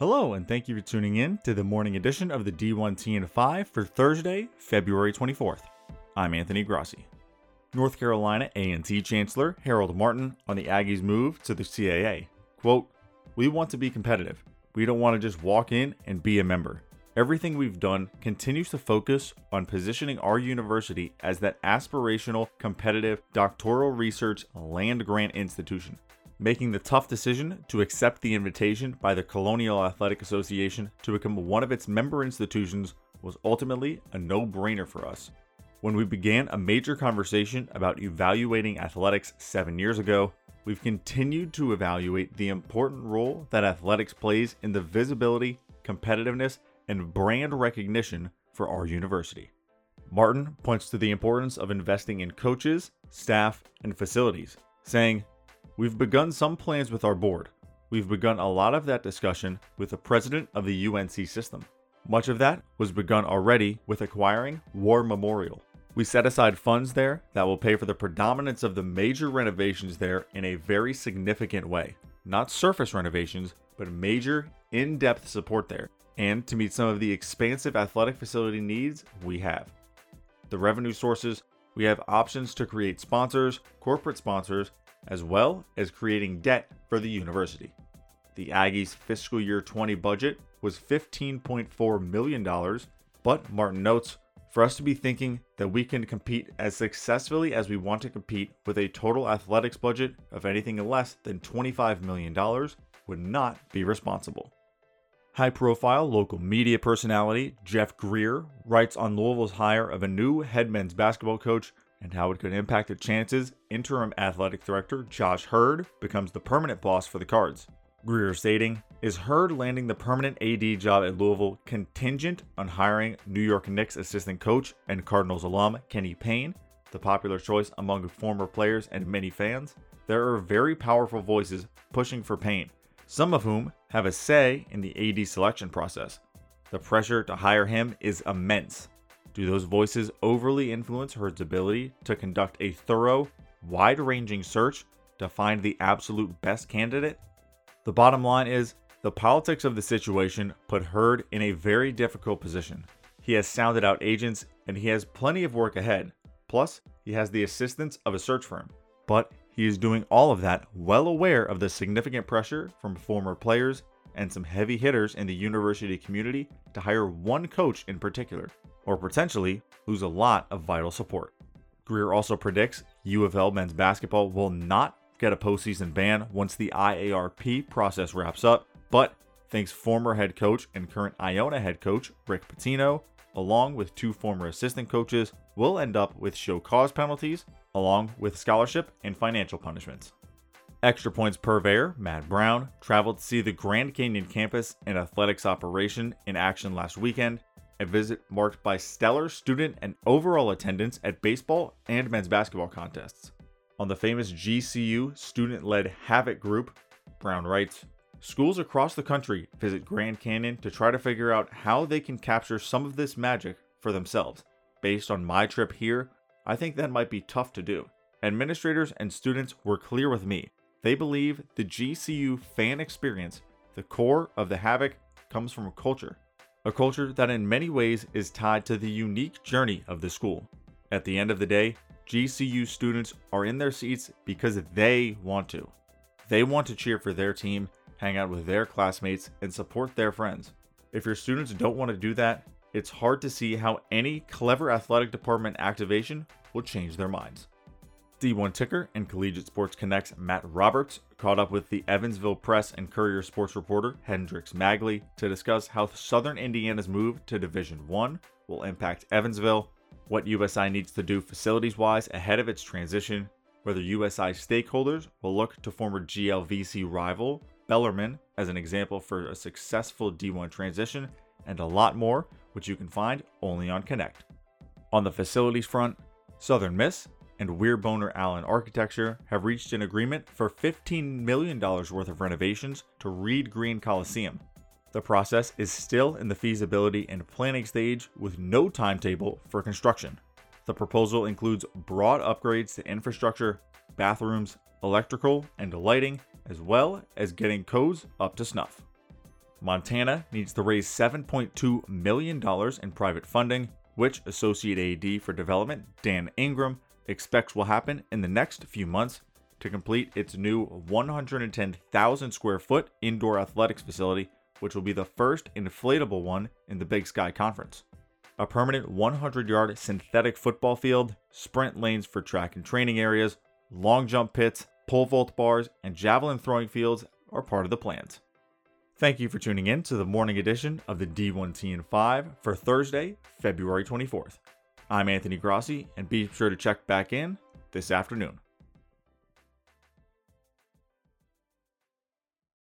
Hello, and thank you for tuning in to the morning edition of the D1 TN5 for Thursday, February 24th. I'm Anthony Grassi. North Carolina A&T Chancellor Harold Martin on the Aggies' move to the CAA. Quote, We want to be competitive. We don't want to just walk in and be a member. Everything we've done continues to focus on positioning our university as that aspirational, competitive, doctoral research land grant institution making the tough decision to accept the invitation by the Colonial Athletic Association to become one of its member institutions was ultimately a no brainer for us. When we began a major conversation about evaluating athletics seven years ago, we've continued to evaluate the important role that athletics plays in the visibility, competitiveness, and brand recognition for our university. Martin points to the importance of investing in coaches, staff, and facilities, saying, We've begun some plans with our board. We've begun a lot of that discussion with the president of the UNC system. Much of that was begun already with acquiring War Memorial. We set aside funds there that will pay for the predominance of the major renovations there in a very significant way. Not surface renovations, but major, in depth support there, and to meet some of the expansive athletic facility needs we have. The revenue sources we have options to create sponsors, corporate sponsors, as well as creating debt for the university. The Aggies' fiscal year 20 budget was $15.4 million, but Martin notes for us to be thinking that we can compete as successfully as we want to compete with a total athletics budget of anything less than $25 million would not be responsible. High profile local media personality Jeff Greer writes on Louisville's hire of a new head men's basketball coach and how it could impact the chances interim athletic director Josh Heird becomes the permanent boss for the Cards. Greer stating, Is Heird landing the permanent AD job at Louisville contingent on hiring New York Knicks assistant coach and Cardinals alum Kenny Payne, the popular choice among former players and many fans? There are very powerful voices pushing for Payne, some of whom have a say in the AD selection process. The pressure to hire him is immense, do those voices overly influence Heird's ability to conduct a thorough, wide ranging search to find the absolute best candidate? The bottom line is the politics of the situation put Heird in a very difficult position. He has sounded out agents and he has plenty of work ahead. Plus, he has the assistance of a search firm. But he is doing all of that well aware of the significant pressure from former players and some heavy hitters in the university community to hire one coach in particular or potentially lose a lot of vital support. Greer also predicts U of L men's basketball will not get a postseason ban once the IARP process wraps up, but thinks former head coach and current Iona head coach Rick Pitino, along with two former assistant coaches, will end up with show cause penalties, along with scholarship and financial punishments. Extra Points purveyor Matt Brown traveled to see the Grand Canyon campus and athletics operation in action last weekend a visit marked by stellar student and overall attendance at baseball and men's basketball contests. On the famous GCU student led Havoc group, Brown writes Schools across the country visit Grand Canyon to try to figure out how they can capture some of this magic for themselves. Based on my trip here, I think that might be tough to do. Administrators and students were clear with me. They believe the GCU fan experience, the core of the Havoc, comes from a culture a culture that in many ways is tied to the unique journey of the school. At the end of the day, GCU students are in their seats because they want to. They want to cheer for their team, hang out with their classmates, and support their friends. If your students don't want to do that, it's hard to see how any clever athletic department activation will change their minds. D1 Ticker and Collegiate Sports Connect's Matt Roberts caught up with the Evansville Press and Courier sports reporter Hendrix Magley to discuss how Southern Indiana's move to Division 1 will impact Evansville, what USI needs to do facilities wise ahead of its transition, whether USI stakeholders will look to former GLVC rival Bellarmine as an example for a successful D1 transition, and a lot more, which you can find only on Connect. On the facilities front, Southern Miss and Weir Boerner Allen Architecture have reached an agreement for $15 million worth of renovations to Reed Green Coliseum. The process is still in the feasibility and planning stage with no timetable for construction. The proposal includes broad upgrades to infrastructure, bathrooms, electrical, and lighting, as well as getting codes up to snuff. Montana needs to raise $7.2 million in private funding, which Associate AD for Development Dan Ingram expects will happen in the next few months to complete its new 110,000 square foot indoor athletics facility, which will be the first inflatable one in the Big Sky Conference. A permanent 100 yard synthetic football field, sprint lanes for track and training areas, long jump pits, pole vault bars, and javelin throwing fields are part of the plans. Thank you for tuning in to the morning edition of the D1TN5 for Thursday, February 24th. I'm Anthony Grossi, and be sure to check back in this afternoon.